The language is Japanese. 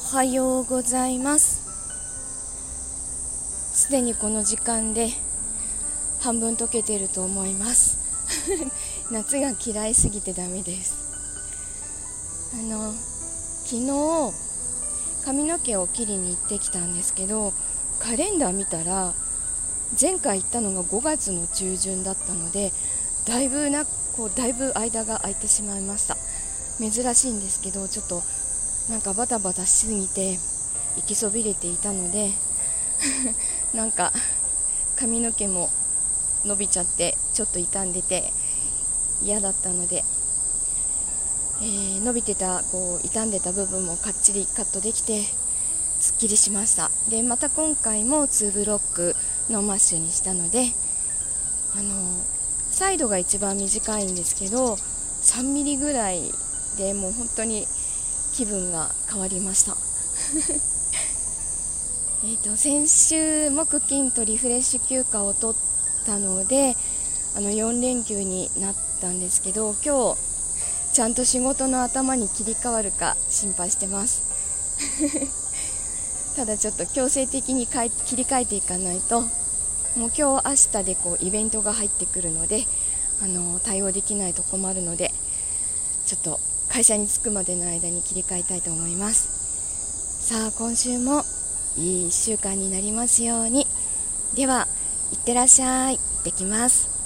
はようございます。すでにこの時間で半分溶けてると思います。夏が嫌いすぎてダメです。あの昨日髪の毛を切りに行ってきたんですけどカレンダー見たら前回行ったのが5月の中旬だったのでだいぶなこうだいぶ間が空いてしまいました。珍しいんですけどちょっとなんかバタバタしすぎて行きそびれていたので なんか髪の毛も伸びちゃってちょっと傷んでて嫌だったので、えー、伸びてたこう傷んでた部分もかっちりカットできてすっきりしました。でまた今回も2ブロックのマッシュにしたのであのサイドが一番短いんですけど3ミリぐらいでもう本当に気分が変わりました。えと先週木金とリフレッシュ休暇を取ったのであの4連休になったんですけど今日ちゃんと仕事の頭に切り替わるか心配してます。ただちょっと強制的に切り替えていかないともう今日明日でこうイベントが入ってくるのであの対応できないと困るのでちょっと会社に着くまでの間に切り替えたいと思います。さあ今週もいい1週間になりますように。ではいってらっしゃい。行ってきます。